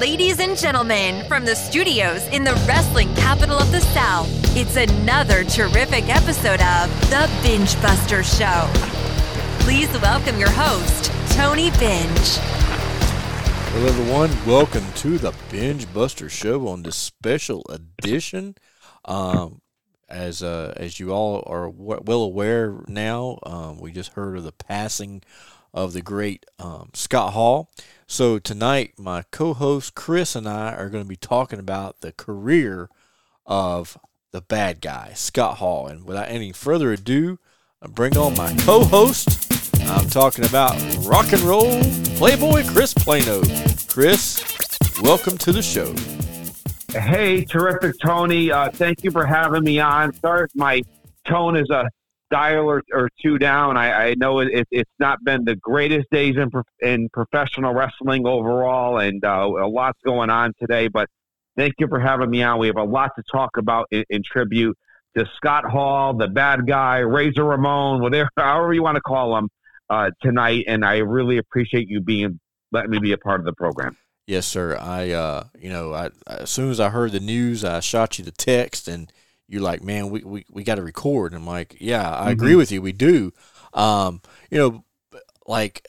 Ladies and gentlemen, from the studios in the wrestling capital of the South, it's another terrific episode of The Binge Buster Show. Please welcome your host, Tony Binge. Hello, everyone. Welcome to the Binge Buster Show on this special edition. Um, as uh, as you all are w- well aware now, um, we just heard of the passing of the great um, Scott Hall. So tonight, my co-host Chris and I are going to be talking about the career of the bad guy Scott Hall. And without any further ado, I bring on my co-host. I'm talking about rock and roll playboy Chris Plano. Chris, welcome to the show. Hey, terrific, Tony. Uh, thank you for having me on. Sorry if my tone is a dial or, or two down. I, I know it, it's not been the greatest days in, in professional wrestling overall, and uh, a lot's going on today. But thank you for having me on. We have a lot to talk about in, in tribute to Scott Hall, the bad guy, Razor Ramon, whatever, however you want to call him, uh, tonight. And I really appreciate you being letting me be a part of the program. Yes, sir. I, uh, you know, I, as soon as I heard the news, I shot you the text, and you're like, man, we, we, we got to record. And I'm like, yeah, I mm-hmm. agree with you. We do. Um, you know, like,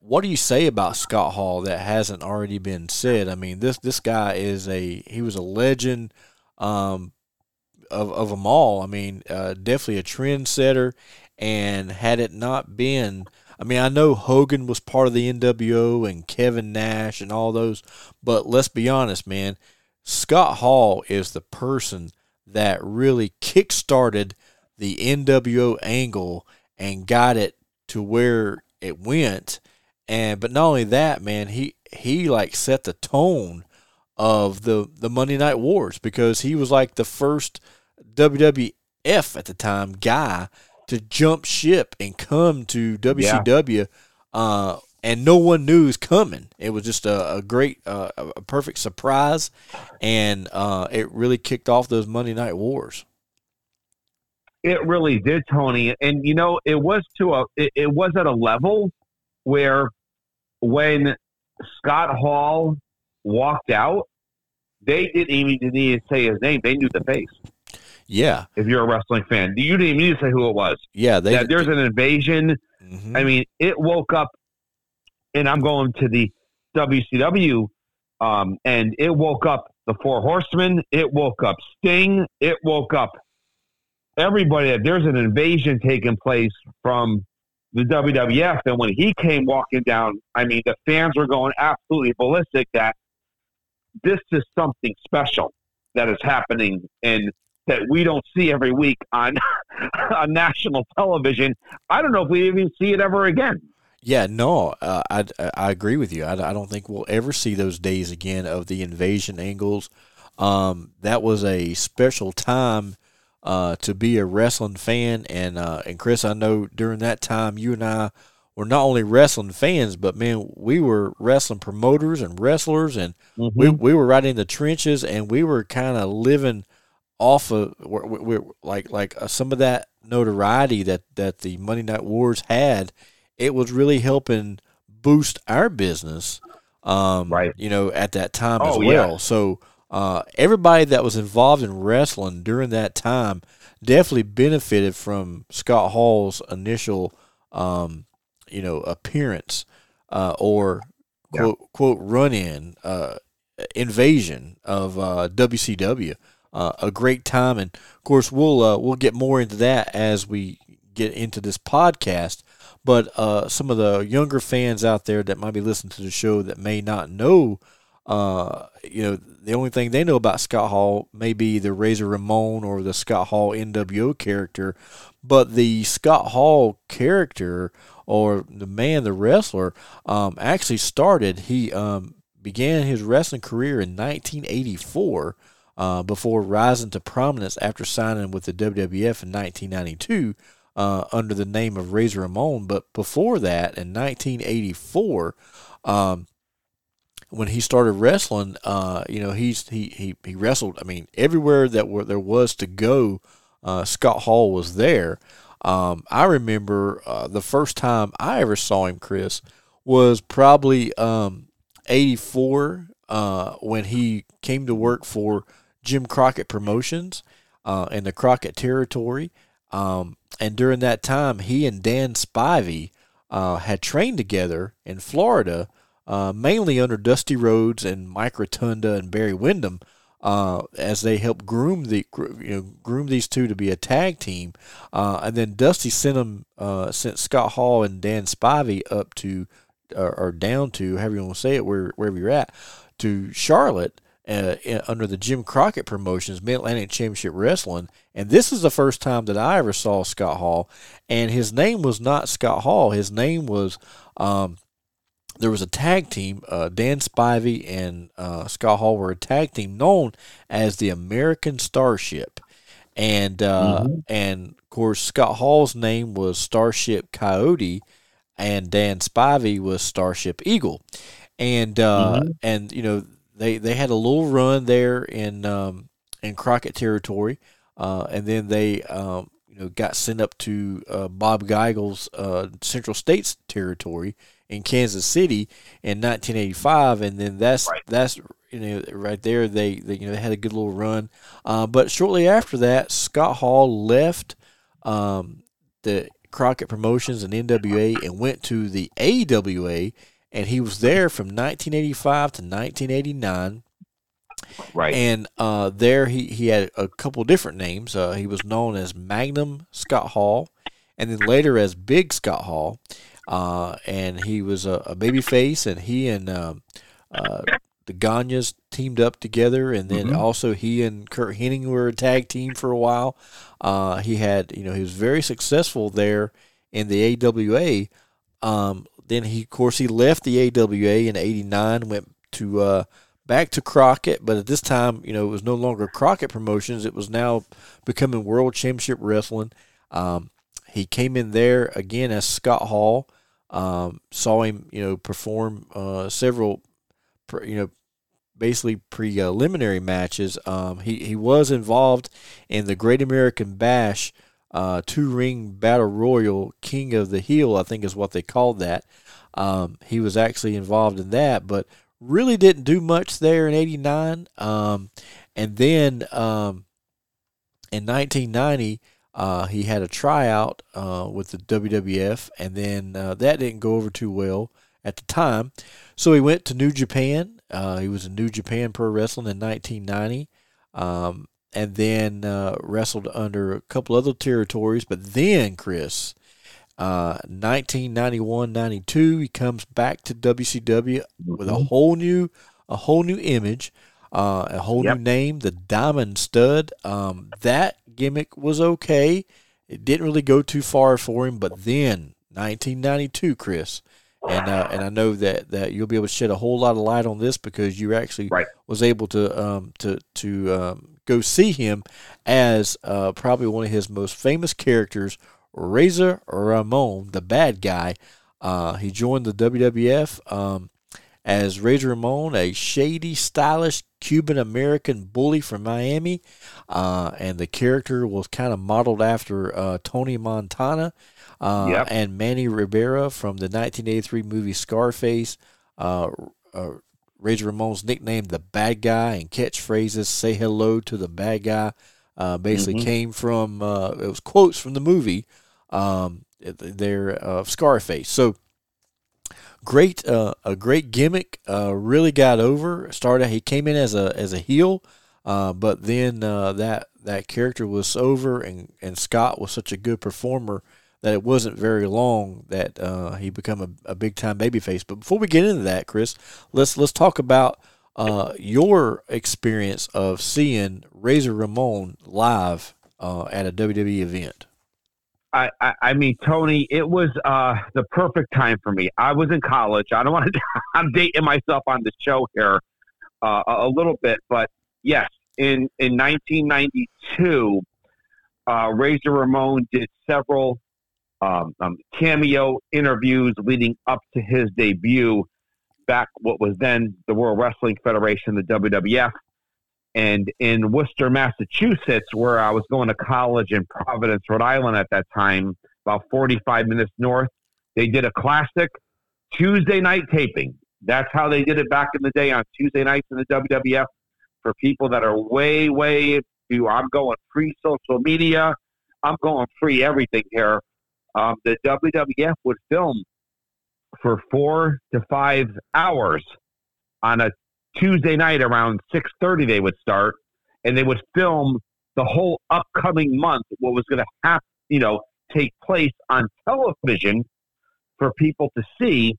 what do you say about Scott Hall that hasn't already been said? I mean, this, this guy is a, he was a legend, um, of, of them all. I mean, uh, definitely a trendsetter. And had it not been, I mean, I know Hogan was part of the NWO and Kevin Nash and all those, but let's be honest, man. Scott Hall is the person that really kick-started the NWO angle and got it to where it went. And but not only that, man, he he like set the tone of the the Monday Night Wars because he was like the first WWF at the time guy to jump ship and come to WCW, yeah. uh, and no one knew was coming. It was just a, a great, uh, a perfect surprise, and uh, it really kicked off those Monday Night Wars. It really did, Tony. And you know, it was to a, it, it was at a level where when Scott Hall walked out, they didn't even need to say his name; they knew the face. Yeah. If you're a wrestling fan, you didn't even need to say who it was. Yeah. They, there's an invasion. Mm-hmm. I mean, it woke up, and I'm going to the WCW, um, and it woke up the Four Horsemen. It woke up Sting. It woke up everybody. There's an invasion taking place from the WWF, and when he came walking down, I mean, the fans were going absolutely ballistic. That this is something special that is happening, and that we don't see every week on on national television. I don't know if we even see it ever again. Yeah, no, uh, I I agree with you. I, I don't think we'll ever see those days again of the invasion angles. Um, that was a special time uh, to be a wrestling fan, and uh, and Chris, I know during that time you and I were not only wrestling fans, but man, we were wrestling promoters and wrestlers, and mm-hmm. we we were right in the trenches, and we were kind of living off of we're, we're like like uh, some of that notoriety that that the Monday Night Wars had, it was really helping boost our business. Um, right. You know, at that time oh, as well. Yeah. So uh, everybody that was involved in wrestling during that time definitely benefited from Scott Hall's initial, um, you know, appearance uh, or yeah. quote quote run in uh, invasion of WCW. Uh, uh, a great time. And of course, we'll uh, we'll get more into that as we get into this podcast. But uh, some of the younger fans out there that might be listening to the show that may not know, uh, you know, the only thing they know about Scott Hall may be the Razor Ramon or the Scott Hall NWO character, but the Scott Hall character or the man, the wrestler, um, actually started. He um, began his wrestling career in 1984 uh, before rising to prominence after signing with the WWF in 1992 uh, under the name of Razor Ramon. But before that, in 1984, um, when he started wrestling, uh, you know, he's he, he he wrestled. I mean, everywhere that were, there was to go, uh, Scott Hall was there. Um, I remember uh, the first time I ever saw him, Chris, was probably um, 84 uh, when he came to work for Jim Crockett Promotions uh, in the Crockett territory. Um, and during that time, he and Dan Spivey uh, had trained together in Florida, uh, mainly under Dusty Rhodes and Mike Rotunda and Barry Windham, uh, as they helped groom the you know groom these two to be a tag team. Uh, and then Dusty sent them uh, sent Scott Hall and Dan Spivey up to or, or down to however you want to say it where wherever you're at to Charlotte uh, under the Jim Crockett Promotions Mid Atlantic Championship Wrestling, and this is the first time that I ever saw Scott Hall, and his name was not Scott Hall. His name was um, there was a tag team. Uh, Dan Spivey and uh, Scott Hall were a tag team known as the American Starship, and uh, mm-hmm. and of course Scott Hall's name was Starship Coyote, and Dan Spivey was Starship Eagle, and uh, mm-hmm. and you know they they had a little run there in um, in Crockett territory, uh, and then they um, you know got sent up to uh, Bob Geigel's uh, Central States territory in Kansas City in 1985, and then that's right. that's you know right there they, they you know they had a good little run, uh, but shortly after that Scott Hall left um, the Crockett Promotions and NWA and went to the AWA and he was there from 1985 to 1989. Right. And uh, there he, he had a couple different names. Uh, he was known as Magnum Scott Hall, and then later as Big Scott Hall. Uh, and he was a, a baby face, and he and um, uh, the Gagnes teamed up together, and then mm-hmm. also he and Curt Hennig were a tag team for a while. Uh, he had, you know, he was very successful there in the AWA. Um, then he, of course, he left the AWA in '89, went to uh, back to Crockett, but at this time, you know, it was no longer Crockett Promotions. It was now becoming World Championship Wrestling. Um, he came in there again as Scott Hall. Um, saw him, you know, perform uh, several, you know, basically preliminary matches. Um, he he was involved in the Great American Bash uh, two ring battle royal, King of the Hill, I think is what they called that. Um, he was actually involved in that, but really didn't do much there in '89. Um, and then um, in 1990, uh, he had a tryout uh, with the WWF, and then uh, that didn't go over too well at the time. So he went to New Japan. Uh, he was in New Japan Pro Wrestling in 1990. Um, and then uh, wrestled under a couple other territories. But then, Chris, uh, 1991 92, he comes back to WCW with a mm-hmm. whole new, a whole new image, uh, a whole yep. new name, the Diamond Stud. Um, that gimmick was okay. It didn't really go too far for him, but then 1992, Chris, and uh, and I know that, that you'll be able to shed a whole lot of light on this because you actually right. was able to um, to to um, go see him as uh, probably one of his most famous characters, Razor Ramon, the bad guy. Uh, he joined the WWF um, as Razor Ramon, a shady, stylish Cuban American bully from Miami, uh, and the character was kind of modeled after uh, Tony Montana uh, yep. and Manny Ribera from the 1983 movie Scarface. Uh, uh, Razor Ramon's nickname, the bad guy, and catchphrases, say hello to the bad guy, uh, basically mm-hmm. came from, uh, it was quotes from the movie um, there of Scarface. So, great, uh, a great gimmick, uh, really got over. Started, he came in as a, as a heel, uh, but then that, that character was over, and, and Scott was such a good performer that it wasn't very long that uh, he become a, a big time babyface. But before we get into that, Chris, let's let's talk about uh, your experience of seeing Razor Ramon live uh, at a WWE event. I, I, I, mean, Tony, it was uh, the perfect time for me. I was in college. I don't want to. I'm dating myself on the show here uh, a, little bit, but yes, in in 1992, uh, Razor Ramon did several um, um, cameo interviews leading up to his debut back what was then the World Wrestling Federation, the WWF. And in Worcester, Massachusetts, where I was going to college in Providence, Rhode Island at that time, about 45 minutes north, they did a classic Tuesday night taping. That's how they did it back in the day on Tuesday nights in the WWF. For people that are way, way, to, I'm going free social media. I'm going free everything here. Um, the WWF would film for four to five hours on a Tuesday night around 6:30. They would start, and they would film the whole upcoming month. What was going to happen, you know, take place on television for people to see.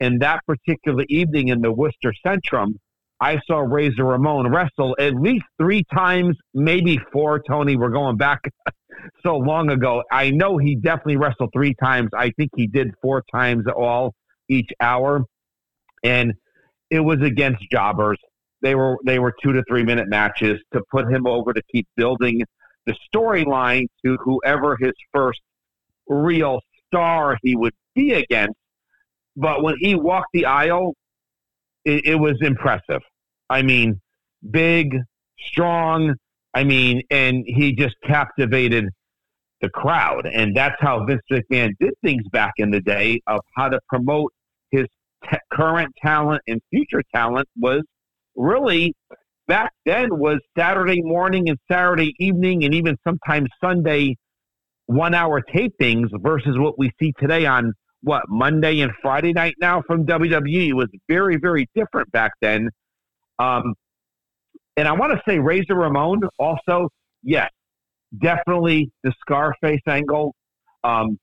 And that particular evening in the Worcester Centrum, I saw Razor Ramon wrestle at least three times, maybe four. Tony, we're going back so long ago. I know he definitely wrestled three times. I think he did four times all each hour, and it was against jobbers. They were they were two to three minute matches to put him over to keep building the storyline to whoever his first real star he would be against. But when he walked the aisle, it, it was impressive. I mean, big, strong. I mean, and he just captivated the crowd. And that's how Vince McMahon did things back in the day of how to promote his t- current talent and future talent was really back then was Saturday morning and Saturday evening and even sometimes Sunday one hour tapings versus what we see today on what Monday and Friday night now from WWE it was very very different back then. Um, and I want to say Razor Ramon also yes definitely the Scarface angle um,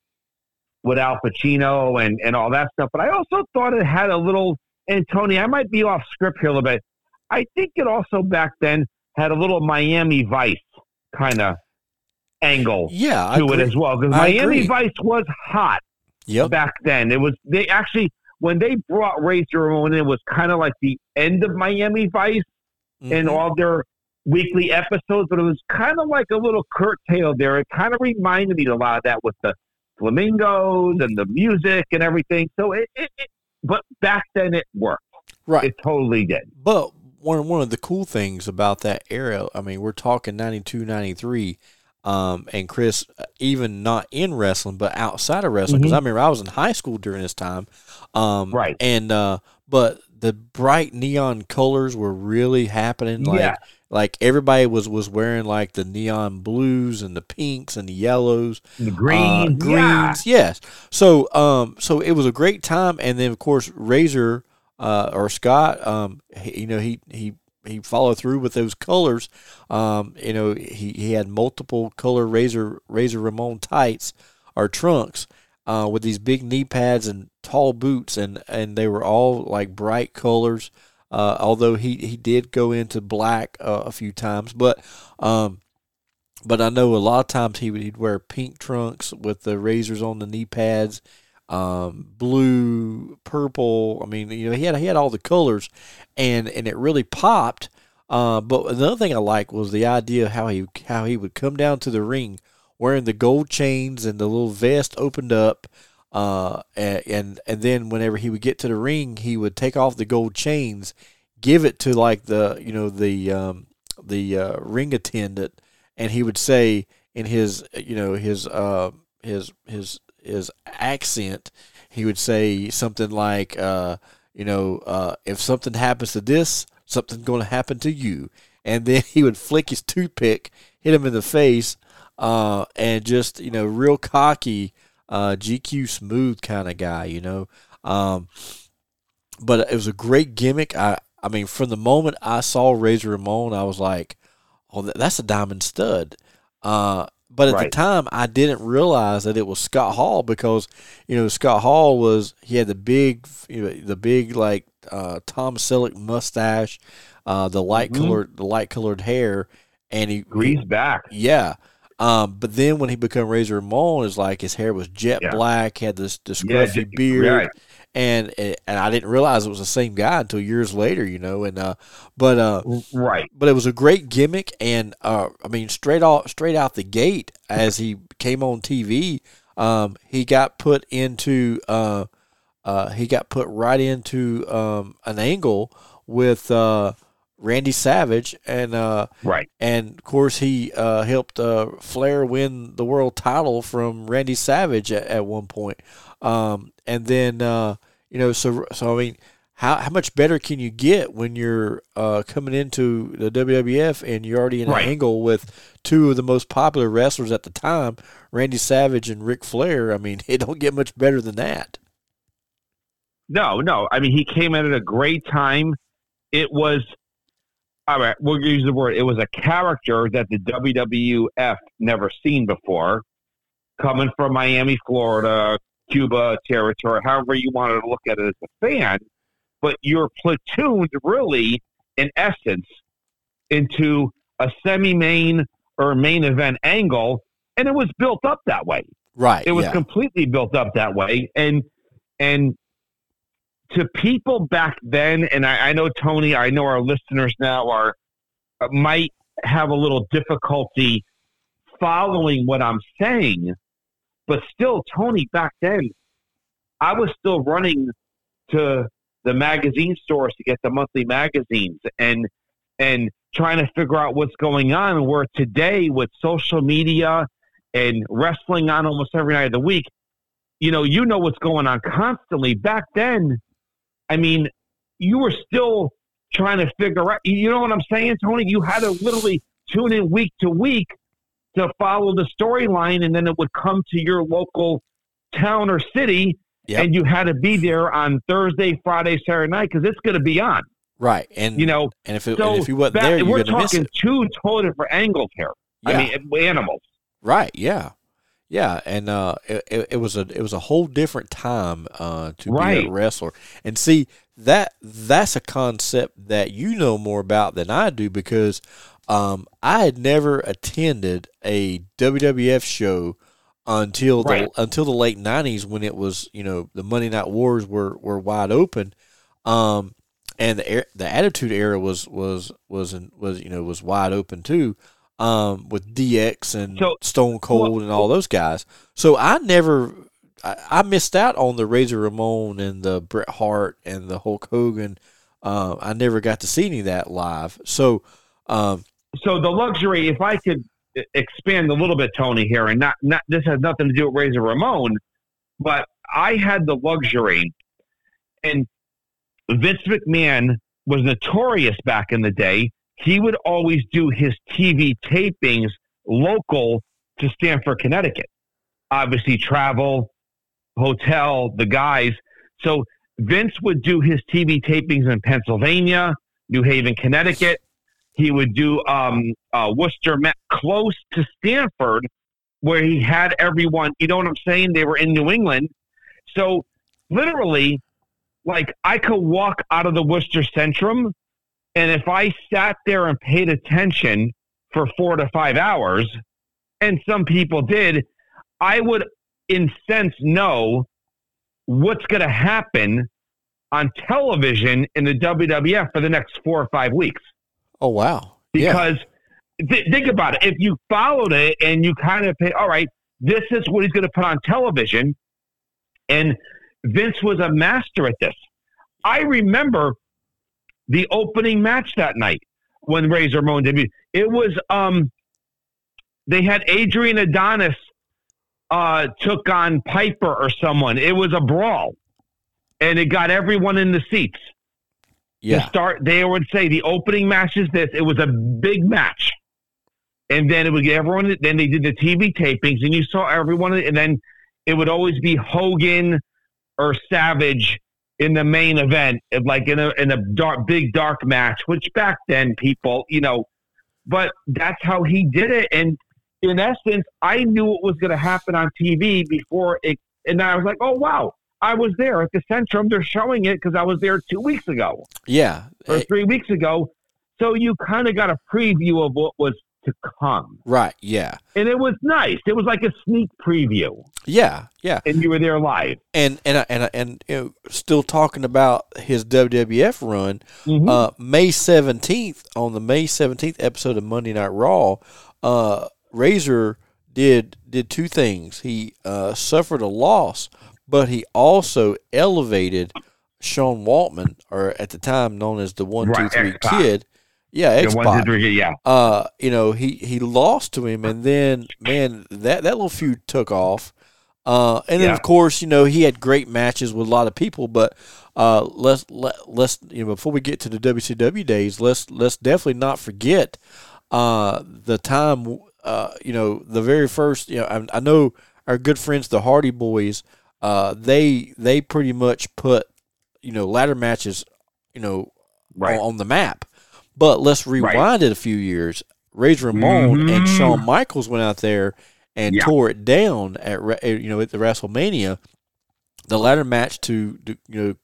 with Al Pacino and and all that stuff. But I also thought it had a little. And Tony, I might be off script here a little bit. I think it also back then had a little Miami Vice kind of angle yeah, to it as well because Miami agree. Vice was hot yep. back then. It was they actually when they brought Razor Ramon, in, it was kind of like the end of Miami Vice mm-hmm. and all their weekly episodes, but it was kind of like a little curtail there. It kind of reminded me a lot of that with the flamingos and the music and everything. So it, it, it but back then it worked. Right. It totally did. But one one of the cool things about that era, I mean, we're talking 92, 93, um, and Chris, even not in wrestling, but outside of wrestling, because mm-hmm. I remember I was in high school during this time. Um, right. And, uh, but the bright neon colors were really happening. Like, yeah. like everybody was, was wearing like the neon blues and the pinks and the yellows, and the greens, uh, greens. Yeah. Yes. So, um, so it was a great time. And then of course, Razor, uh, or Scott, um, he, you know, he, he, he followed through with those colors. Um, you know, he, he had multiple color razor razor Ramon tights or trunks uh, with these big knee pads and tall boots, and, and they were all like bright colors. Uh, although he, he did go into black uh, a few times, but um, but I know a lot of times he would he'd wear pink trunks with the razors on the knee pads um, blue, purple. I mean, you know, he had he had all the colors, and and it really popped. Uh, but another thing I liked was the idea how he how he would come down to the ring wearing the gold chains and the little vest opened up. Uh, and, and then whenever he would get to the ring, he would take off the gold chains, give it to like the you know the um, the uh, ring attendant, and he would say in his you know his uh, his his his accent, he would say something like, uh, you know, uh, if something happens to this, something's going to happen to you. And then he would flick his toothpick, hit him in the face, uh, and just, you know, real cocky, uh, GQ smooth kind of guy, you know. Um, but it was a great gimmick. I, I mean, from the moment I saw Razor Ramon, I was like, oh, that's a diamond stud. Uh, but at right. the time, I didn't realize that it was Scott Hall because you know Scott Hall was he had the big you know, the big like uh, Tom Selleck mustache, uh, the light mm-hmm. colored the light colored hair, and he greased back. Yeah. Um, but then when he became Razor Ramon, is like his hair was jet yeah. black, had this, this scruffy yeah, beard, right and and I didn't realize it was the same guy until years later, you know. And uh, but uh, right, but it was a great gimmick, and uh, I mean, straight off, straight out the gate, as he came on TV, um, he got put into uh, uh, he got put right into um, an angle with uh. Randy Savage, and uh, right, and of course he uh, helped uh, Flair win the world title from Randy Savage at, at one point. Um, and then uh, you know, so so I mean, how how much better can you get when you're uh, coming into the WWF and you're already in Right. an angle with two of the most popular wrestlers at the time, Randy Savage and Ric Flair? I mean, it don't get much better than that. No, no. I mean, he came in at a great time. It was, all right, we'll use the word. It was a character that the WWF never seen before, coming from Miami, Florida, Cuba territory, however you wanted to look at it as a fan. But you're platooned really, in essence, into a semi main or main event angle, and it was built up that way. Right. It was yeah. completely built up that way, and and to people back then, and I, I know Tony, I know our listeners now are uh, might have a little difficulty following what I'm saying, but still, Tony, back then, I was still running to the magazine stores to get the monthly magazines and and trying to figure out what's going on. Where today, with social media and wrestling on almost every night of the week, you know, you know what's going on constantly. Back then, I mean, you were still trying to figure out. You know what I'm saying, Tony? You had to literally tune in week to week to follow the storyline, and then it would come to your local town or city, Yep. and you had to be there on Thursday, Friday, Saturday night because it's going to be on. right. And You know, and if it, so and if you wasn't back- there, you're we're talking two totally different angles here. Yeah. I mean, animals. Right. Yeah. Yeah. And uh, it, it, was a it was a whole different time uh, to be a wrestler. And see that that's a concept that you know more about than I do because um, I had never attended a WWF show until the Right. until the late nineties when it was you know the Monday Night Wars were were wide open. Um, and the the Attitude Era was was was in, was you know was wide open too, um, with DX and So- Stone Cold and all those guys. So I never, I, I missed out on the Razor Ramon and the Bret Hart and the Hulk Hogan. Uh, I never got to see any of that live. So, um, so the luxury, if I could expand a little bit, Tony, here, and not, not this has nothing to do with Razor Ramon, but I had the luxury, and Vince McMahon was notorious back in the day. He would always do his TV tapings local to Stamford, Connecticut. Obviously, travel, hotel, the guys. So Vince would do his TV tapings in Pennsylvania, New Haven, Connecticut. He would do um, uh, Worcester, Ma- close to Stamford, where he had everyone. You know what I'm saying? They were in New England, so literally, like I could walk out of the Worcester Centrum, and if I sat there and paid attention for four to five hours, and some people did, I would, in sense, know what's going to happen on television in the WWF for the next four or five weeks oh wow, yeah, because th- think about it. If you followed it and you kind of pay, all right, this is what he's going to put on television, and Vince was a master at this. I remember the opening match that night when Razor Ramon debuted. It was um, they had Adrian Adonis uh, took on Piper or someone. It was a brawl, and it got everyone in the seats Yeah. to start they would say the opening match is this it was a big match and then it would get everyone then they did the tv tapings and you saw everyone and then it would always be hogan or savage in the main event like in a in a dark big dark match which back then people you know but that's how he did it. And in essence i knew what was going to happen on tv before it and i was like oh wow i was there at the centrum. They're showing it because i was there two weeks ago. Yeah, or Eh, three weeks ago. So you kind of got a preview of what was to come. right, yeah, And it was nice. It was like a sneak preview, yeah, yeah. and you were there live. And and and and you know, still talking about his WWF run. Mhm. Uh, May seventeenth on the May seventeenth episode of Monday Night Raw, uh, Razor did did two things. He uh, suffered a loss, but he also elevated Sean Waltman, or at the time known as the One Two Three Right, Kid. Yeah, The X Pac. yeah. Uh, you know, he he lost to him, and then man, that that little feud took off. Uh, and then of course, you know, he had great matches with a lot of people. But uh, let's let, let's you know before we get to the WCW days, let's let's definitely not forget uh, the time. Uh, you know, the very first. You know, I, I know our good friends, the Hardy Boys. Uh, they they pretty much put you know ladder matches, you know, Right. on, on the map. But let's rewind Right. it a few years. Razor Ramon and Mhm. Shawn Michaels went out there and Yeah. tore it down at you know at the WrestleMania. The ladder match to, to you know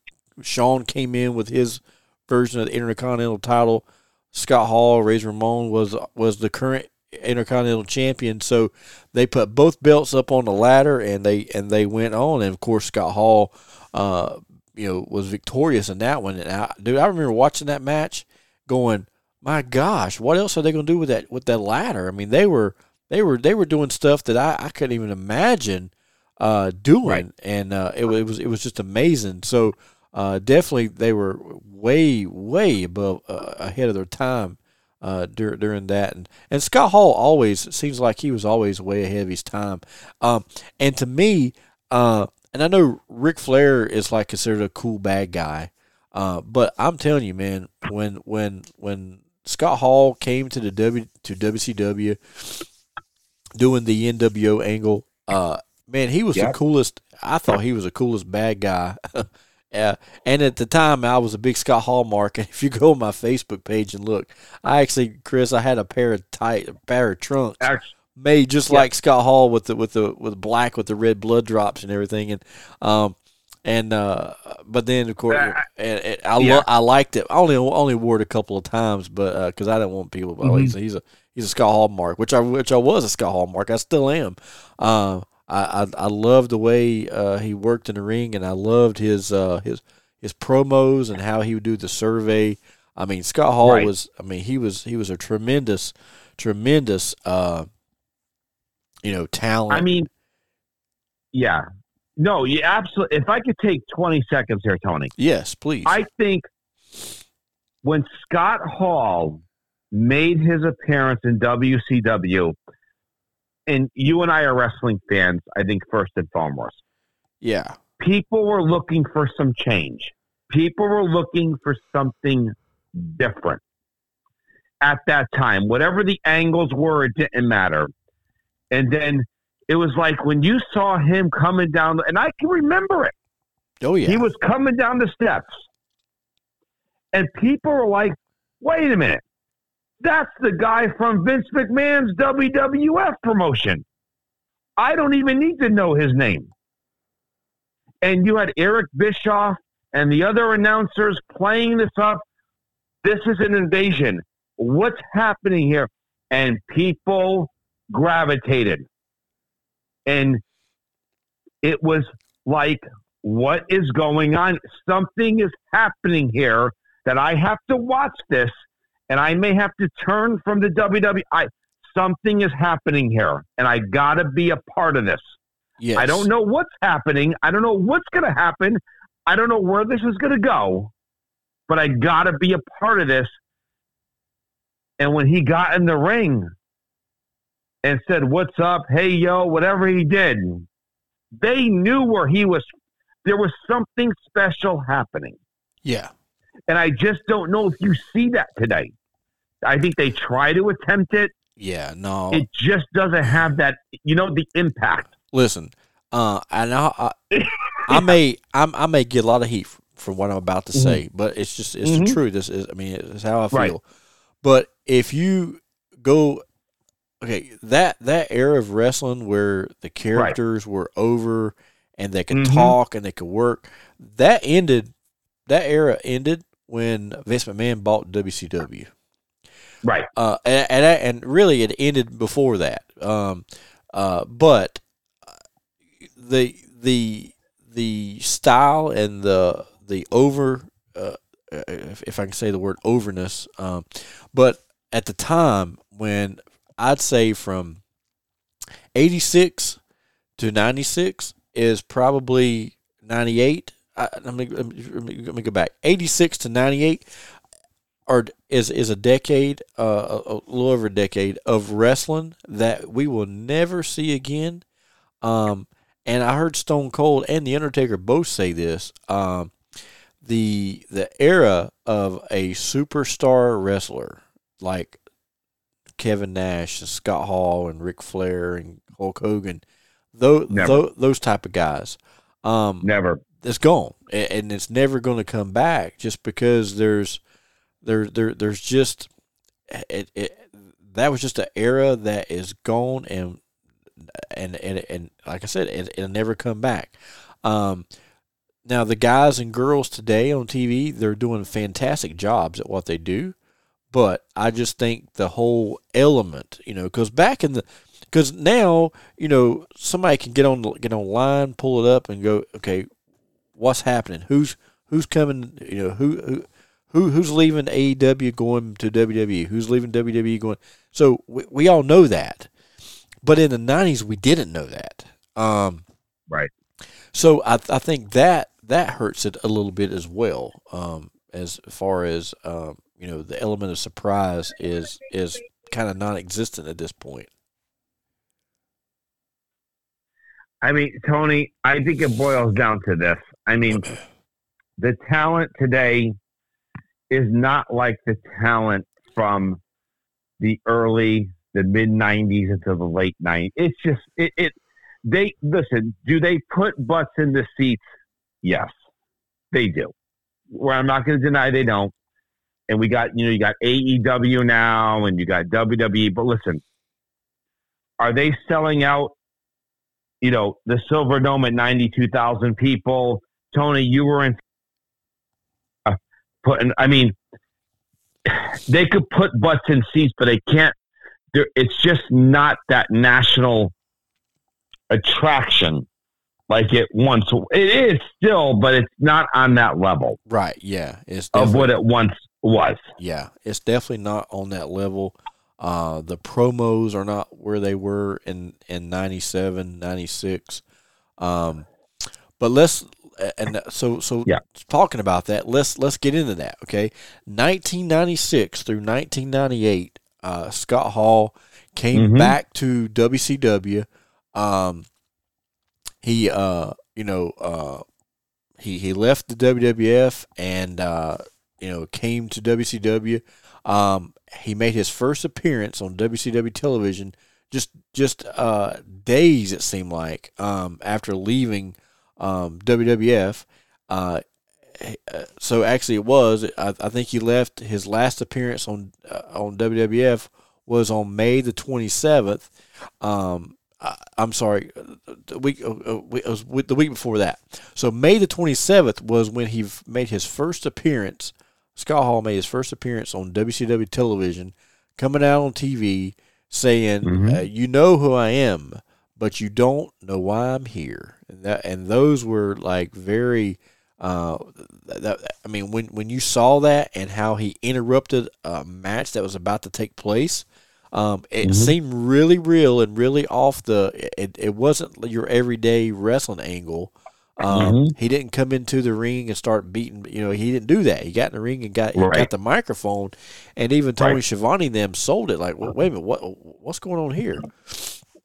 Shawn came in with his version of the Intercontinental title. Scott Hall, Razor Ramon was was the current Intercontinental champion. So they put both belts up on the ladder and they and they went on. And of course Scott Hall, uh, you know, was victorious in that one. And I, dude, I remember watching that match, going, my gosh, what else are they going to do with that with that ladder? I mean, they were they were they were doing stuff that I, I couldn't even imagine uh, doing, Right. and uh, it, it was it was just amazing. So uh, definitely they were way way above uh, ahead of their time uh, dur- during that, and and Scott Hall always seems like he was always way ahead of his time. Um, and to me, uh, and I know Ric Flair is like considered a cool bad guy, uh, but I'm telling you, man, when when when Scott Hall came to the W to WCW doing the NWO angle, uh, man, he was Yep. the coolest. I thought he was the coolest bad guy. Uh, and at the time, I was a big Scott Hall mark. And if you go on my Facebook page and look, I actually, Chris, I had a pair of tight, a pair of trunks made just like Scott Hall with the with the with black with the red blood drops and everything, and um and uh but then of course Uh, and, and I yeah. lo- I liked it. I only only wore it a couple of times, but because I didn't want people. But oh, he's, he's a he's a Scott Hall mark, which I which I was a Scott Hall mark. I still am. Uh, I I, I loved the way uh, he worked in the ring, and I loved his uh, his his promos and how he would do the survey. I mean, Scott Hall Right. was. I mean, he was he was a tremendous, tremendous. Uh, you know, talent. I mean, yeah. No, you absolutely. If I could take 20 seconds here, Tony, yes, please. I think when Scott Hall made his appearance in WCW, and you and I are wrestling fans, I think, first and foremost, yeah, people were looking for some change. People were looking for something different at that time. Whatever the angles were, it didn't matter. And then it was like when you saw him coming down, and I can remember it. oh yeah, He was coming down the steps. And people were like, wait a minute. That's the guy from Vince McMahon's WWF promotion. I don't even need to know his name. And you had Eric Bischoff and the other announcers playing this up. This is an invasion. What's happening here? And people gravitated. And it was like, what is going on? Something is happening here that I have to watch this, and I may have to turn from the WWE. Something is happening here, and I got to be a part of this. yes. I don't know what's happening. I don't know what's going to happen. I don't know where this is going to go, but I got to be a part of this. And when he got in the ring and said, What's up? Hey, yo, whatever he did, they knew where he was. There was something special happening. Yeah, And I just don't know if you see that today. I think they try to attempt it. yeah. No, It just doesn't have that, you know, the impact. listen. Uh, I know I, I may I, I may get a lot of heat for what I'm about to say, but it's just it's the Mhm. truth. This is I mean it's how I feel. Right. But if you go, okay, that that era of wrestling where the characters were over and they could Mhm. talk and they could work, that ended. That era ended when Vince McMahon bought WCW. Right. uh, and, and and really it ended before that. Um, uh, but uh, the the the style and the the over, uh, if, if I can say the word overness, um, but at the time when I'd say from eighty six to ninety six is probably ninety eight. I, let me, let me go back. Eighty six to ninety eight or is is a decade, uh, a, a little over a decade of wrestling that we will never see again. Um, and I heard Stone Cold and the Undertaker both say this. Um, the the era of a superstar wrestler like Kevin Nash and Scott Hall and Ric Flair and Hulk Hogan, those those, those type of guys, um, never. it's gone and it's never going to come back just because there's there there there's just it, it that was just an era that is gone and and and, and like I said it, it'll never come back. Um, now the guys and girls today on TV they're doing fantastic jobs at what they do, but I just think the whole element, you know, because back in the because now you know somebody can get on get online, pull it up, and go, okay, what's happening? Who's who's coming? You know, who who who who's leaving AEW going to WWE? Who's leaving WWE going? So we, we all know that, but in the '90s we didn't know that. Um, right. So I I think that that hurts it a little bit as well. Um, as far as um, you know, the element of surprise is is kind of non-existent at this point. I mean, Tony, I think it boils down to this. I mean, the talent today is not like the talent from the early, the mid '90s into the late '90s. It's just it, it. They listen. Do they put butts in the seats? Yes, they do. Where I'm not going to deny they don't. And we got you know you got AEW now, and you got WWE. But listen, are they selling out? You know the Silver Dome at ninety two thousand people. Tony, you were in uh, putting. I mean, they could put butts in seats, but they can't. It's just not that national attraction like it once. It is still, but it's not on that level. Right. Yeah. It's of what it once was. Yeah, it's definitely not on that level. Uh, the promos are not where they were in in 97, 96. Um, but let's and so so yeah. talking about that, let's let's get into that. Okay, 1996 through 1998, uh, Scott Hall came mm-hmm. back to WCW. Um, he uh, you know uh, he he left the WWF and uh, you know came to WCW. Um, he made his first appearance on WCW television just just uh, days it seemed like um, after leaving um, WWF. Uh, so actually, it was. I, I, think he left his last appearance on uh, on WWF was on May the twenty seventh. Um, I, am sorry, the week uh, uh the week before that. So May the twenty seventh was when he made his first appearance. Scott Hall made his first appearance on WCW television, coming out on TV saying, mm-hmm. uh, "You know who I am." but you don't know why I'm here. And that and those were like very uh, that, I mean when when you saw that and how he interrupted a match that was about to take place, um, it mm-hmm. seemed really real and really off the. It, it wasn't your everyday wrestling angle. Um, mm-hmm. He didn't come into the ring and start beating. You know, he didn't do that. He got in the ring and got right. got the microphone, and even Tony right. Schiavone them sold it. Like, well, wait a minute, what what's going on here?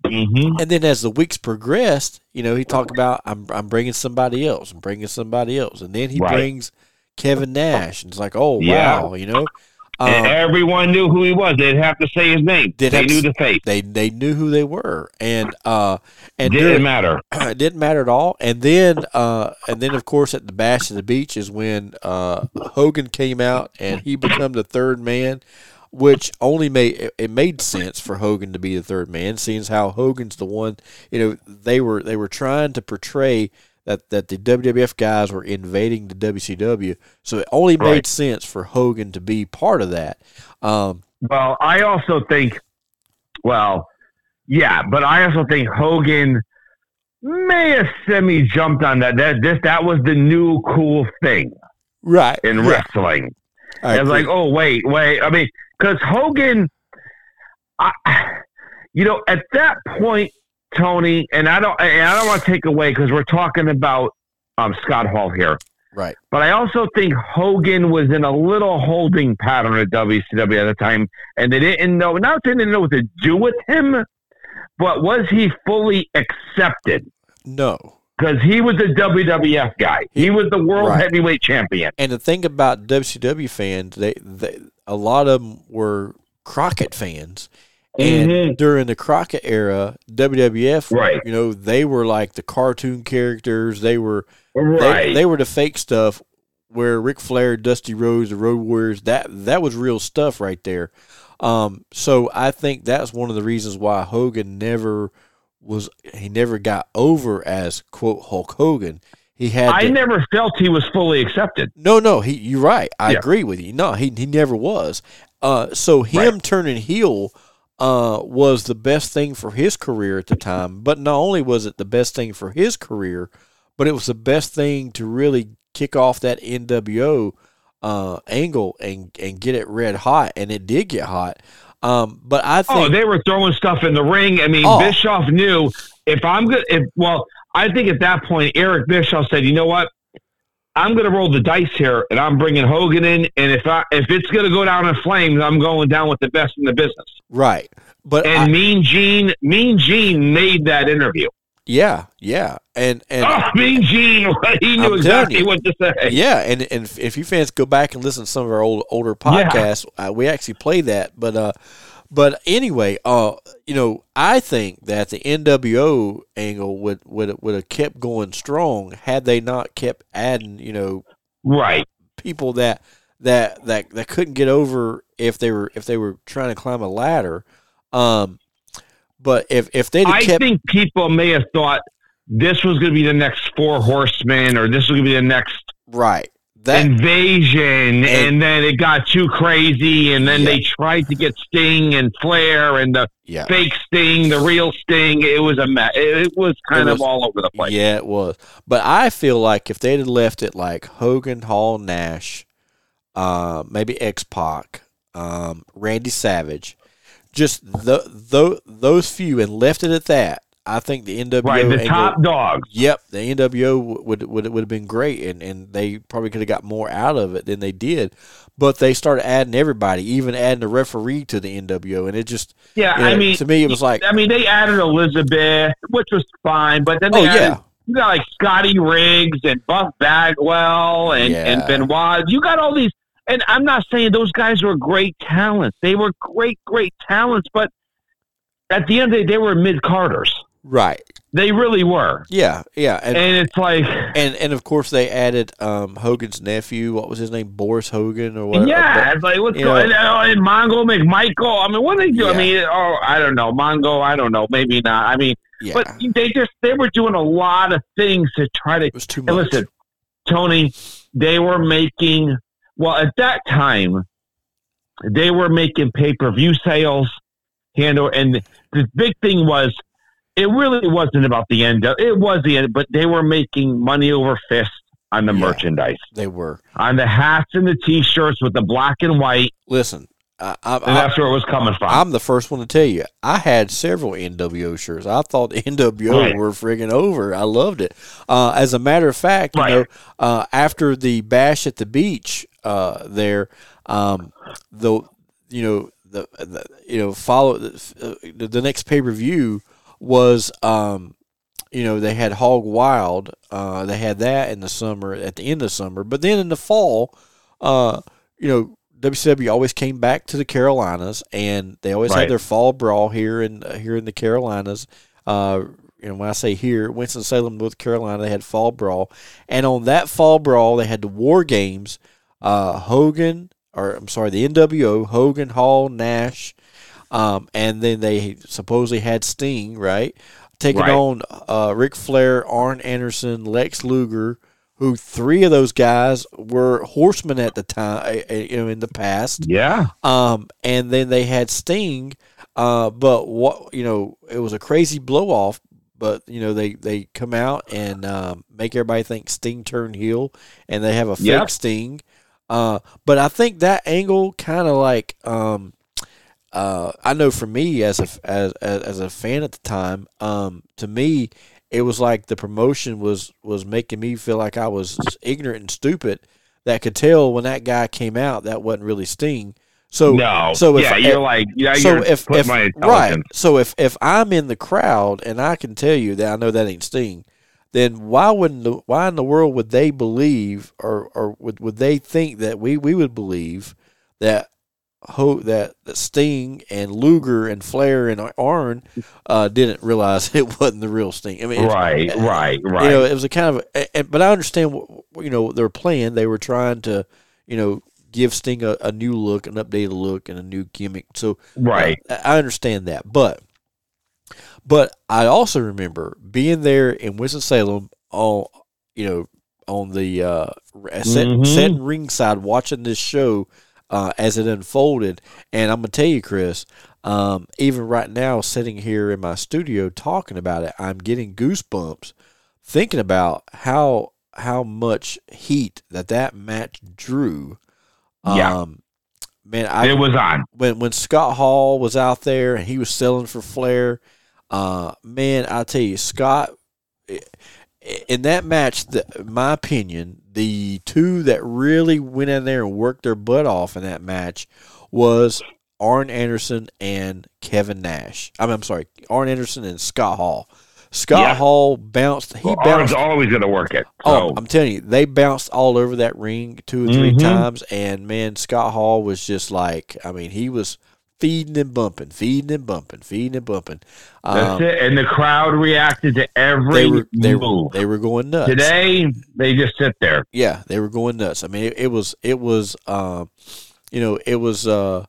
Mm-hmm. And then as the weeks progressed, you know, he talked about I'm I'm bringing somebody else, I'm bringing somebody else, and then he right. brings Kevin Nash, and it's like, oh yeah. wow, you know. Um, and everyone knew who he was. They didn't have to say his name. They knew the face. They they knew who they were, and uh, and didn't during, matter. It didn't matter at all. And then uh, and then of course at the Bash of the Beach is when uh, Hogan came out and he became the third man which only made it made sense for Hogan to be the third man, seeing how Hogan's the one. You know, they were they were trying to portray that that the WWF guys were invading the WCW, so it only made right. sense for Hogan to be part of that. Um, well, I also think, well, yeah, but I also think Hogan may have semi jumped on that. That this that was the new cool thing, right? In yeah. wrestling, I it's like, oh wait, wait. I mean, because Hogan, I, you know, at that point, Tony, and I don't, and I don't want to take away because we're talking about um, Scott Hall here, right? But I also think Hogan was in a little holding pattern at WCW at the time, and they didn't know. Not they didn't know what to do with him, but was he fully accepted? No, because he was a WWF guy. He was the world Right. heavyweight champion. and the thing about WCW fans, they, they a lot of them were Crockett fans, and Mhm. during the Crockett era, WWF, Right. you know, they were like the cartoon characters. They were Right. they, they were the fake stuff. Where Ric Flair, Dusty Rhodes, the Road Warriors, that that was real stuff right there. Um, so I think that's one of the reasons why Hogan never was he never got over as quote Hulk Hogan. He had I never felt he was fully accepted. no, no, he. You're right. I Yeah. agree with you. No, he he never was. Uh, so him turning heel, uh, was the best thing for his career at the time. But not only was it the best thing for his career, but it was the best thing to really kick off that NWO uh, angle and and get it red hot, and it did get hot. Um, but I think Oh, they were throwing stuff in the ring. I mean, Oh. Bischoff knew if I'm good. If well, I think at that point, Eric Bischoff said, "You know what? I'm going to roll the dice here, and I'm bringing Hogan in. And if I if it's going to go down in flames, I'm going down with the best in the business." right. But And I- Mean Gene, Mean Gene made that interview. yeah, yeah, and and Oh, Mean Gene, he knew I'm exactly you. what to say. Yeah, and and if- you fans go back and listen to some of our old older podcasts, uh, we actually play that. But uh, but anyway, uh, you know, I think that the NWO angle would would would have kept going strong had they not kept adding, you know, Right. people that that that that couldn't get over if they were if they were trying to climb a ladder. Um, but if if they'd I kept think people may have thought this was going to be the next Four Horsemen, or this was going to be the next right that invasion, and, then it got too crazy, and then Yeah. they tried to get Sting and Flair and the yeah fake Sting, the real Sting. It was a mess. It, was kind It of all over the place. Yeah, it was. But I feel like if they'd have left it like Hogan, Hall, Nash, uh, maybe X Pac, um, Randy Savage, just the, the, those few, and left it at that, I think the NWO Right, the top dogs. Yep, the NWO would would would have been great, and, and they probably could have got more out of it than they did. But they started adding everybody, even adding a referee to the NWO, and it just Yeah, you know, I mean, to me it was like, I mean, they added Elizabeth, which was fine, but then they oh added yeah, you got like Scotty Riggs and Buff Bagwell and, Yeah. and Benoit. You got all these, and I'm not saying those guys were great talents. They were great, great talents, but at the end of the day, they were mid carders. Right, They really were. yeah, yeah, and And it's like, and and of course they added um, Hogan's nephew. What was his name? Horace Hogan or what? yeah, it's like what's going on? And Mongo McMichael. I mean, what are they do? Yeah. I mean, oh, I don't know. Mongo, I don't know. Maybe not. I mean, yeah. but they just they were doing a lot of things to try to it was too much. listen, Tony, they were making well at that time. They were making pay per view sales, handle, and the big thing was it really wasn't about the end. Of, it was the end, but they were making money over fist on the Yeah. merchandise, they were. on the hats and the t-shirts with the black and white, Listen, I, I, and I, that's where it was coming from. I'm the first one to tell you. I had several NWO shirts. I thought the NWO Right. were friggin' over. I loved it. Uh, as a matter of fact, you know, uh, after the bash at the beach uh, there, um, the you know the, the you know follow the, uh, the next pay per view was um, you know they had Hog Wild. Uh, they had that in the summer at the end of summer, but then in the fall, uh, you know. WCW always came back to the Carolinas, and they always Right. had their fall brawl here in uh, here in the Carolinas. Uh, you know, when I say here, Winston Salem, North Carolina, they had fall brawl, and on that fall brawl, they had the War Games. Uh, Hogan, or I'm sorry, the NWO, Hogan, Hall, Nash, um, and then they supposedly had Sting, right, taking Right. on uh, Ric Flair, Arn Anderson, Lex Luger, who three of those guys were horsemen at the time, uh, uh, you know, in the past. yeah, Um, and then they had Sting, uh, but what you know, it was a crazy blow off. But you know, they they come out and um, make everybody think Sting turned heel, and they have a fake Yep. Sting. Uh, but I think that angle kind of like um, uh, I know for me as a as, as a fan at the time, um, to me it was like the promotion was was making me feel like I was ignorant and stupid. That could tell when that guy came out that wasn't really Sting. So no, so if yeah, you're like, yeah, so you're if if my right, so if if I'm in the crowd and I can tell you that I know that ain't Sting, then why wouldn't the, why in the world would they believe or or would, would they think that we we would believe that Ho, that, that Sting and Luger and Flair and Arn uh, didn't realize it wasn't the real Sting. I mean, right, right, right. You know, it was a kind of, but I understand. What, you know, their plan. They were trying to, you know, give Sting a, a new look, an updated look, and a new gimmick. So, right, uh, I understand that, but, but I also remember being there in Winston Salem on, you know, on the uh, set, mm-hmm. set ringside watching this show uh, as it unfolded. And I'm gonna tell you, Chris, um, even right now, sitting here in my studio talking about it, I'm getting goosebumps thinking about how how much heat that that match drew. Yeah. Um, man, I, it was on when when Scott Hall was out there and he was selling for Flair. Uh, man, I tell you, Scott in that match, the, my opinion, the two that really went in there and worked their butt off in that match was Arn Anderson and Kevin Nash. I mean, I'm sorry, Arn Anderson and Scott Hall. Scott yeah. Hall bounced. He well, bounced. Arn's always going to work it. Oh, so. Oh, I'm telling you, they bounced all over that ring two or 3 mm-hmm. times, and man, Scott Hall was just like, I mean, he was feeding and bumping, feeding and bumping, feeding and bumping. Um, That's it. And the crowd reacted to every they were, they move. Were, they were going nuts. Today, they just sit there. Yeah, they were going nuts. I mean, it, it was, it was, uh, you know, it was, uh,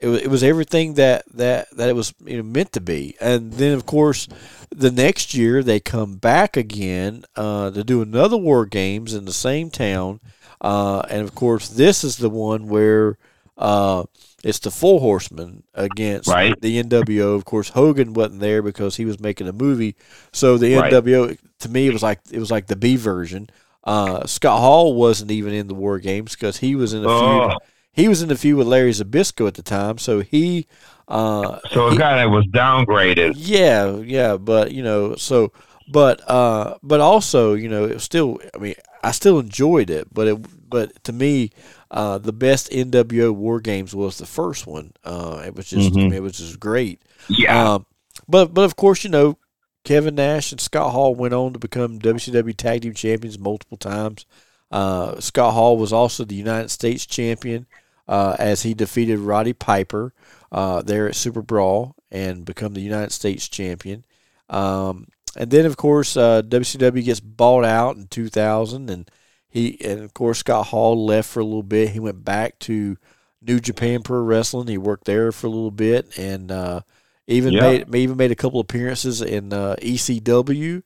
it was, it was everything that, that, that it was you know, meant to be. And then, of course, the next year they come back again uh, to do another War Games in the same town. Uh, and of course, this is the one where uh, it's the Four Horsemen against right. the NWO. Of course, Hogan wasn't there because he was making a movie. So the right. NWO to me it was like it was like the B version. Uh, Scott Hall wasn't even in the War Games because he was in a oh. feud. He was in a feud with Larry Zbyszko at the time, so he. Uh, so a guy that was downgraded. Yeah, yeah, but you know, so but uh, but also you know, it was still. I mean, I still enjoyed it, but it but to me, uh, the best NWO War Games was the first one. Uh, it was just, mm-hmm. it was just great. Yeah. Um, but but of course, you know, Kevin Nash and Scott Hall went on to become WCW Tag Team Champions multiple times. Uh, Scott Hall was also the United States Champion uh, as he defeated Roddy Piper uh, there at Super Brawl and become the United States Champion. Um, and then, of course, WCW gets bought out in 2000 and he and of course Scott Hall left for a little bit. He went back to New Japan Pro Wrestling. He worked there for a little bit and uh, even yep. made even made a couple appearances in uh, ECW.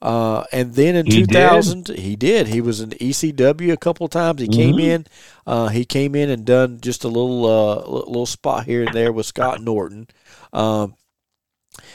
Uh, and then in he 2000, did. he did. He was in ECW a couple of times. He mm-hmm. came in. Uh, he came in and done just a little uh, little spot here and there with Scott Norton. Um,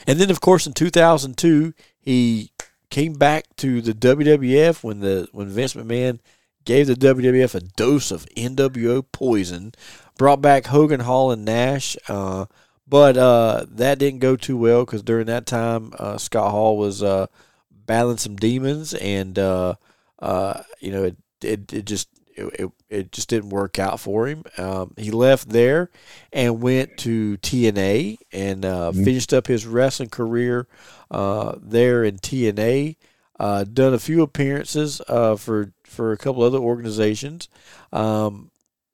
and then, of course, in 2002, he came back to the WWF when the when Vince McMahon gave the WWF a dose of NWO poison, brought back Hogan, Hall, and Nash. Uh, but uh, that didn't go too well because during that time, uh, Scott Hall was uh, battling some demons, and uh, uh, you know it, it, it just it, it, just didn't work out for him. Um, he left there and went to TNA and mm-hmm. finished up his wrestling career uh, there in TNA. Uh, done a few appearances uh, for for a couple other organizations, um,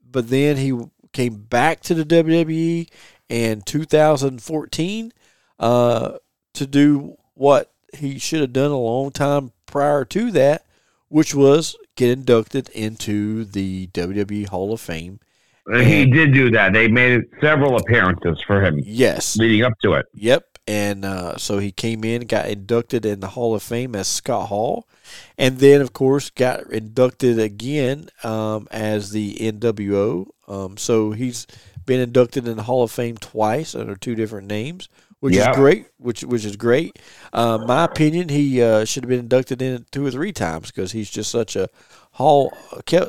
but then he came back to the WWE in 2014 uh, to do what he should have done a long time prior to that, which was get inducted into the WWE Hall of Fame. And he did do that. They made several appearances for him. Yes, leading up to it. Yep, and uh, so he came in, got inducted in the Hall of Fame as Scott Hall, and then of course got inducted again um, as the NWO. Um, so he's been inducted in the Hall of Fame twice under two different names, which yeah. is great. Which which is great. Uh, my opinion, he uh, should have been inducted in two or three times because he's just such a Hall.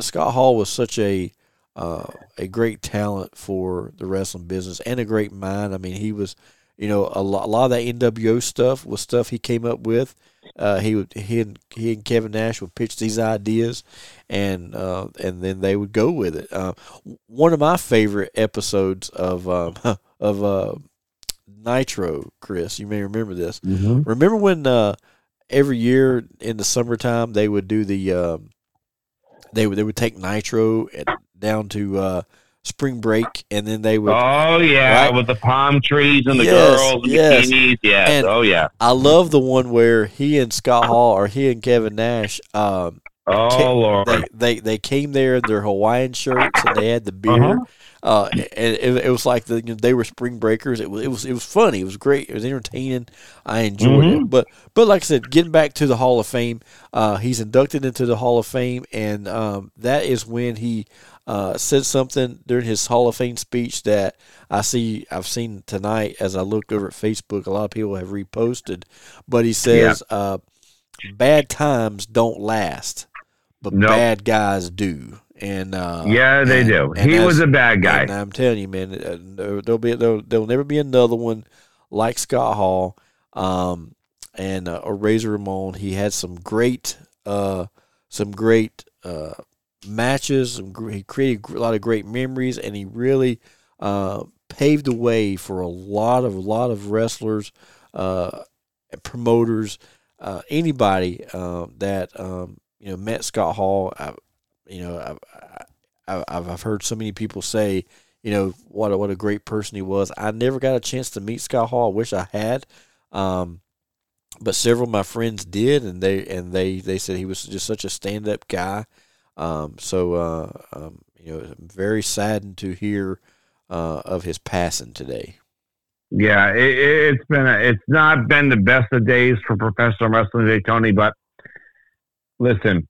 Scott Hall was such a uh, a great talent for the wrestling business and a great mind. I mean, he was you know, a lot, a lot of that NWO stuff was stuff he came up with. Uh, he would he and he and Kevin Nash would pitch these ideas, and uh, and then they would go with it. Uh, one of my favorite episodes of um, of uh, Nitro, Chris, you may remember this. Mm-hmm. Remember when uh, every year in the summertime they would do the um, they would they would take Nitro down to uh, spring break, and then they would. Oh yeah, right? with the palm trees and the yes, girls and yes. bikinis. Yes. And oh yeah. I love the one where he and Scott Hall or he and Kevin Nash. Um, oh came, Lord! They, they, they came there in their Hawaiian shirts and they had the beer. Uh-huh. Uh, and it, it, was like the, you know, they were spring breakers. It was it was it was funny. It was great. It was entertaining. I enjoyed mm-hmm. it. But but like I said, getting back to the Hall of Fame, uh, he's inducted into the Hall of Fame, and um, that is when he uh, said something during his Hall of Fame speech that I see I've seen tonight as I looked over at Facebook. A lot of people have reposted, but he says, yeah. uh, "Bad times don't last, but nope. bad guys do." And uh, yeah, they and, do. And he was a bad guy. And I'm telling you, man, uh, there'll be there'll, there'll never be another one like Scott Hall. Um, and uh, or Razor Ramon, he had some great, uh, some great uh, matches. He created a lot of great memories, and he really uh, paved the way for a lot of a lot of wrestlers, uh, promoters, uh, anybody uh, that um, you know met Scott Hall. I, you know, I, have I've heard so many people say, you know, what a, what a great person he was. I never got a chance to meet Scott Hall. I wish I had. Um, but several of my friends did, and they and they they said he was just such a stand up guy. Um, so, uh, um, you know, I'm very saddened to hear uh, of his passing today. Yeah, it, has been a, it's not been the best of days for professional wrestling today, Tony. But listen,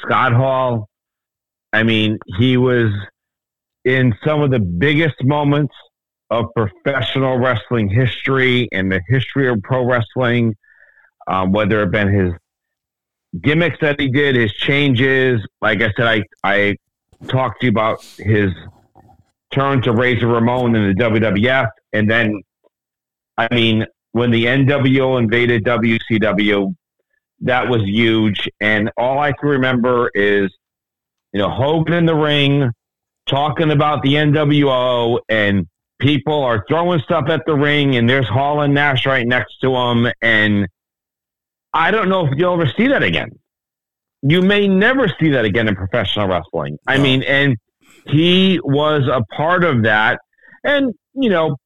Scott Hall. I mean, he was in some of the biggest moments of professional wrestling history and the history of pro wrestling. Um, whether it been his gimmicks that he did, his changes. Like I said, I I talked to you about his turn to Razor Ramon in the WWF, and then I mean when the NWO invaded WCW, that was huge. And all I can remember is you know Hogan in the ring talking about the NWO and people are throwing stuff at the ring and there's Hall and Nash right next to him and I don't know if you'll ever see that again. You may never see that again in professional wrestling. No. I mean, and he was a part of that. And, you know,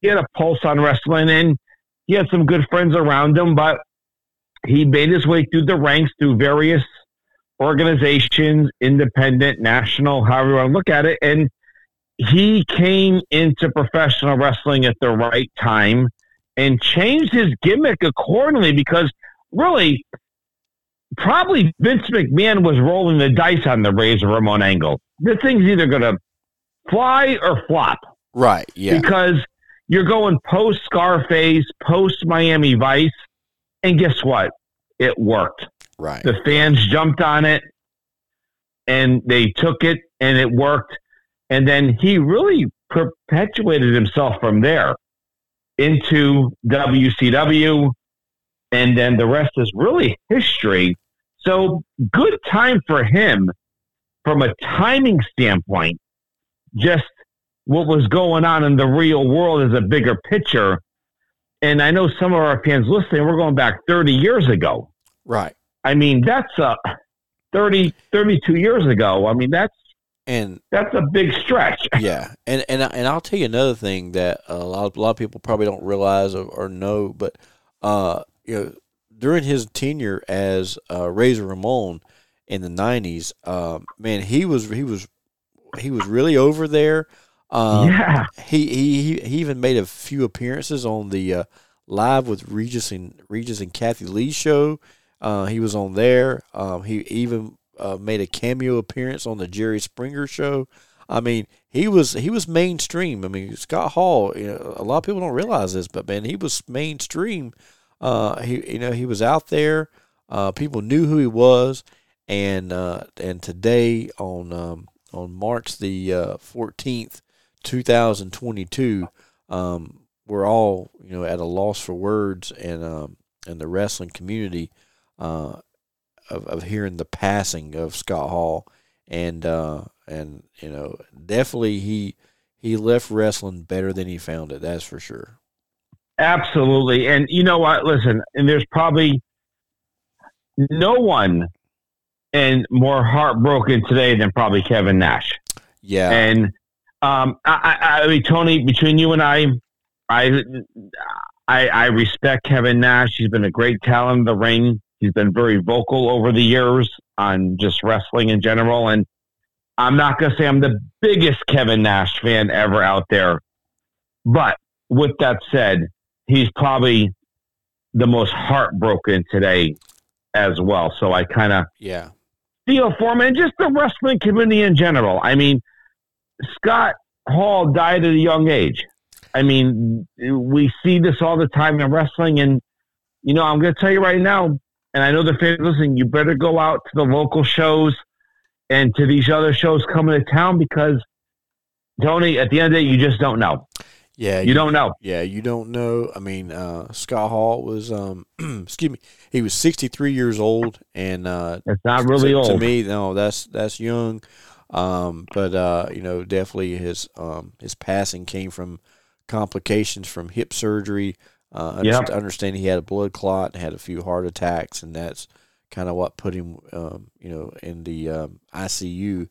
he had a pulse on wrestling and he had some good friends around him, but he made his way through the ranks through various organizations, independent, national, however you want to look at it. And he came into professional wrestling at the right time and changed his gimmick accordingly because really, probably Vince McMahon was rolling the dice on the Razor Ramon angle. This thing's either going to fly or flop. Right. Yeah. Because you're going post Scarface, post Miami Vice, and guess what? It worked. Right. The fans jumped on it and they took it and it worked. And then he really perpetuated himself from there into WCW, and then the rest is really history. So good time for him from a timing standpoint. Just what was going on in the real world is a bigger picture. And I know some of our fans listening, we're going back 30 years ago. Right. I mean, that's a 30, 32 years ago. I mean, that's and that's a big stretch. yeah, and and and I'll tell you another thing that a lot of, a lot of people probably don't realize or, or know, but uh, you know, during his tenure as uh, Razor Ramon in the '90s, um, man, he was he was he was really over there. Um, yeah, he, he he even made a few appearances on the uh, live with Regis and Regis and Kathie Lee show. Uh, he was on there. Um, he even uh, made a cameo appearance on the Jerry Springer show. I mean, he was he was mainstream. I mean, Scott Hall. You know, a lot of people don't realize this, but man, he was mainstream. Uh, he you know he was out there. Uh, people knew who he was, and uh, and today on um, on March the uh, fourteenth, two thousand twenty two, um, we're all you know at a loss for words, and um, and the wrestling community uh, of, of hearing the passing of Scott Hall, and uh, and you know definitely he he left wrestling better than he found it. That's for sure. Absolutely. And you know what? Listen, and there's probably no one and more heartbroken today than probably Kevin Nash. Yeah. And um, I, I, I mean, Tony, between you and I, I, I, I respect Kevin Nash. He's been a great talent in the ring. He's been very vocal over the years on just wrestling in general. And I'm not going to say I'm the biggest Kevin Nash fan ever out there. But with that said, he's probably the most heartbroken today as well. So I kind of yeah feel for him and just the wrestling community in general. I mean, Scott Hall died at a young age. I mean, we see this all the time in wrestling, and you know, I'm going to tell you right now, and I know the fans listening, you better go out to the local shows and to these other shows coming to town because Tony, at the end of the day, you just don't know. Yeah, you, you, don't know. Yeah, you don't know. I mean, uh, Scott Hall was, um, excuse me, he was 63 years old, and uh, that's not really to, old to me. No, that's that's young. Um, but uh, you know, definitely his um, his passing came from complications from hip surgery. Uh, yep. understanding he had a blood clot, had a few heart attacks, and that's kind of what put him, um, you know, in the um, ICU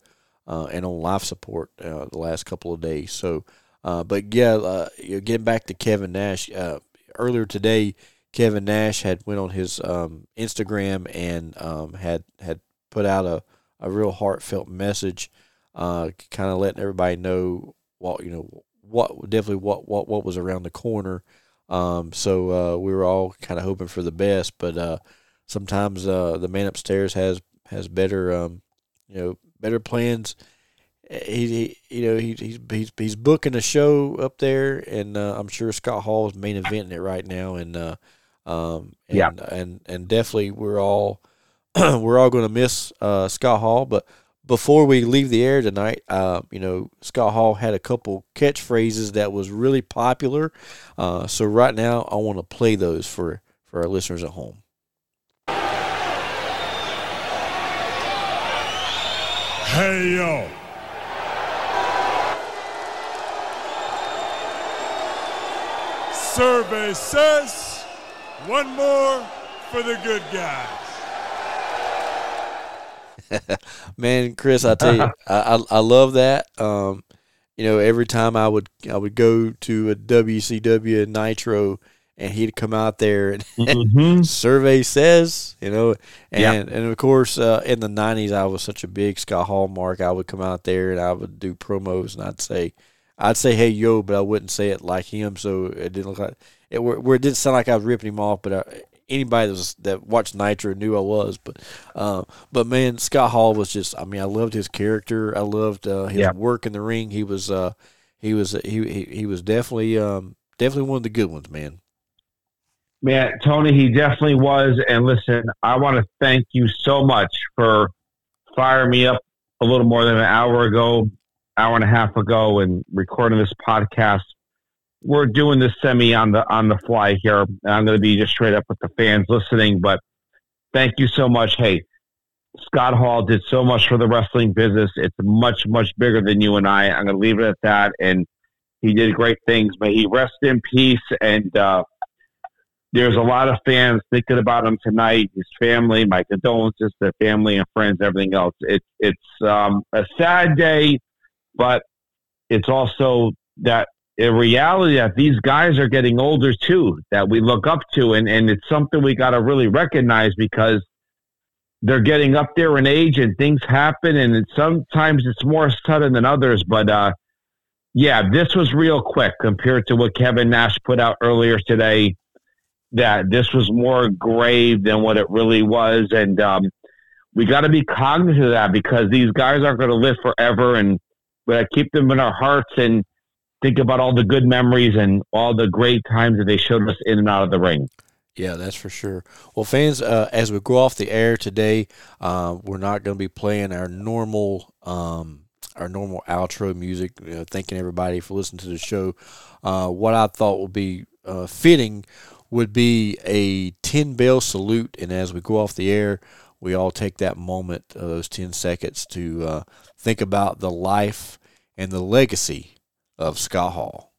uh, and on life support uh, the last couple of days. So, uh, but yeah, uh, getting back to Kevin Nash, uh, earlier today, Kevin Nash had went on his um, Instagram and um, had had put out a, a real heartfelt message, uh, kind of letting everybody know what you know what definitely what what what was around the corner. Um, so uh, we were all kind of hoping for the best, but uh, sometimes uh, the man upstairs has has better um, you know better plans. He, he you know he, he's he's he's booking a show up there, and uh, I'm sure Scott Hall is main eventing it right now, and uh, um, and, yeah, and and definitely we're all we're all going to miss uh, Scott Hall, but before we leave the air tonight, uh, you know, Scott Hall had a couple catchphrases that was really popular. Uh, so right now, I want to play those for for our listeners at home. Hey yo. Survey says one more for the good guys. Man, Chris, I tell you, I, I, I love that. Um, you know, every time I would I would go to a WCW Nitro, and he'd come out there and mm-hmm. survey says, you know, and yep. and of course uh, in the '90s I was such a big Scott Hall mark. I would come out there and I would do promos, and I'd say, I'd say, "Hey yo," but I wouldn't say it like him, so it didn't look like it. Where, where it didn't sound like I was ripping him off, but I, anybody that, was, that watched Nitro knew I was. But uh, but man, Scott Hall was just. I mean, I loved his character. I loved uh, his yeah. work in the ring. He was uh, he was he, he he was definitely um, definitely one of the good ones, man. Man, Tony, he definitely was. And listen, I want to thank you so much for firing me up a little more than an hour ago, hour and a half ago, and recording this podcast we're doing this semi on the on the fly here. I'm going to be just straight up with the fans listening, but thank you so much. Hey, Scott Hall did so much for the wrestling business. It's much much bigger than you and I. I'm going to leave it at that. And he did great things. May he rest in peace. And uh, there's a lot of fans thinking about him tonight. His family, my condolences to family and friends, everything else. It's it's um, a sad day, but it's also that a reality that these guys are getting older too, that we look up to, and, and it's something we got to really recognize because they're getting up there in age and things happen, and sometimes it's more sudden than others. But uh, yeah, this was real quick compared to what Kevin Nash put out earlier today. That this was more grave than what it really was, and um, we got to be cognizant of that because these guys aren't going to live forever, and to keep them in our hearts and think about all the good memories and all the great times that they showed us in and out of the ring. Yeah, that's for sure. Well, fans, uh, as we go off the air today, uh, we're not going to be playing our normal um, our normal outro music. Uh, thanking everybody for listening to the show. Uh, what I thought would be uh, fitting would be a ten bell salute, and as we go off the air, we all take that moment, uh, those ten seconds, to think about the life and the legacy of Scott Hall.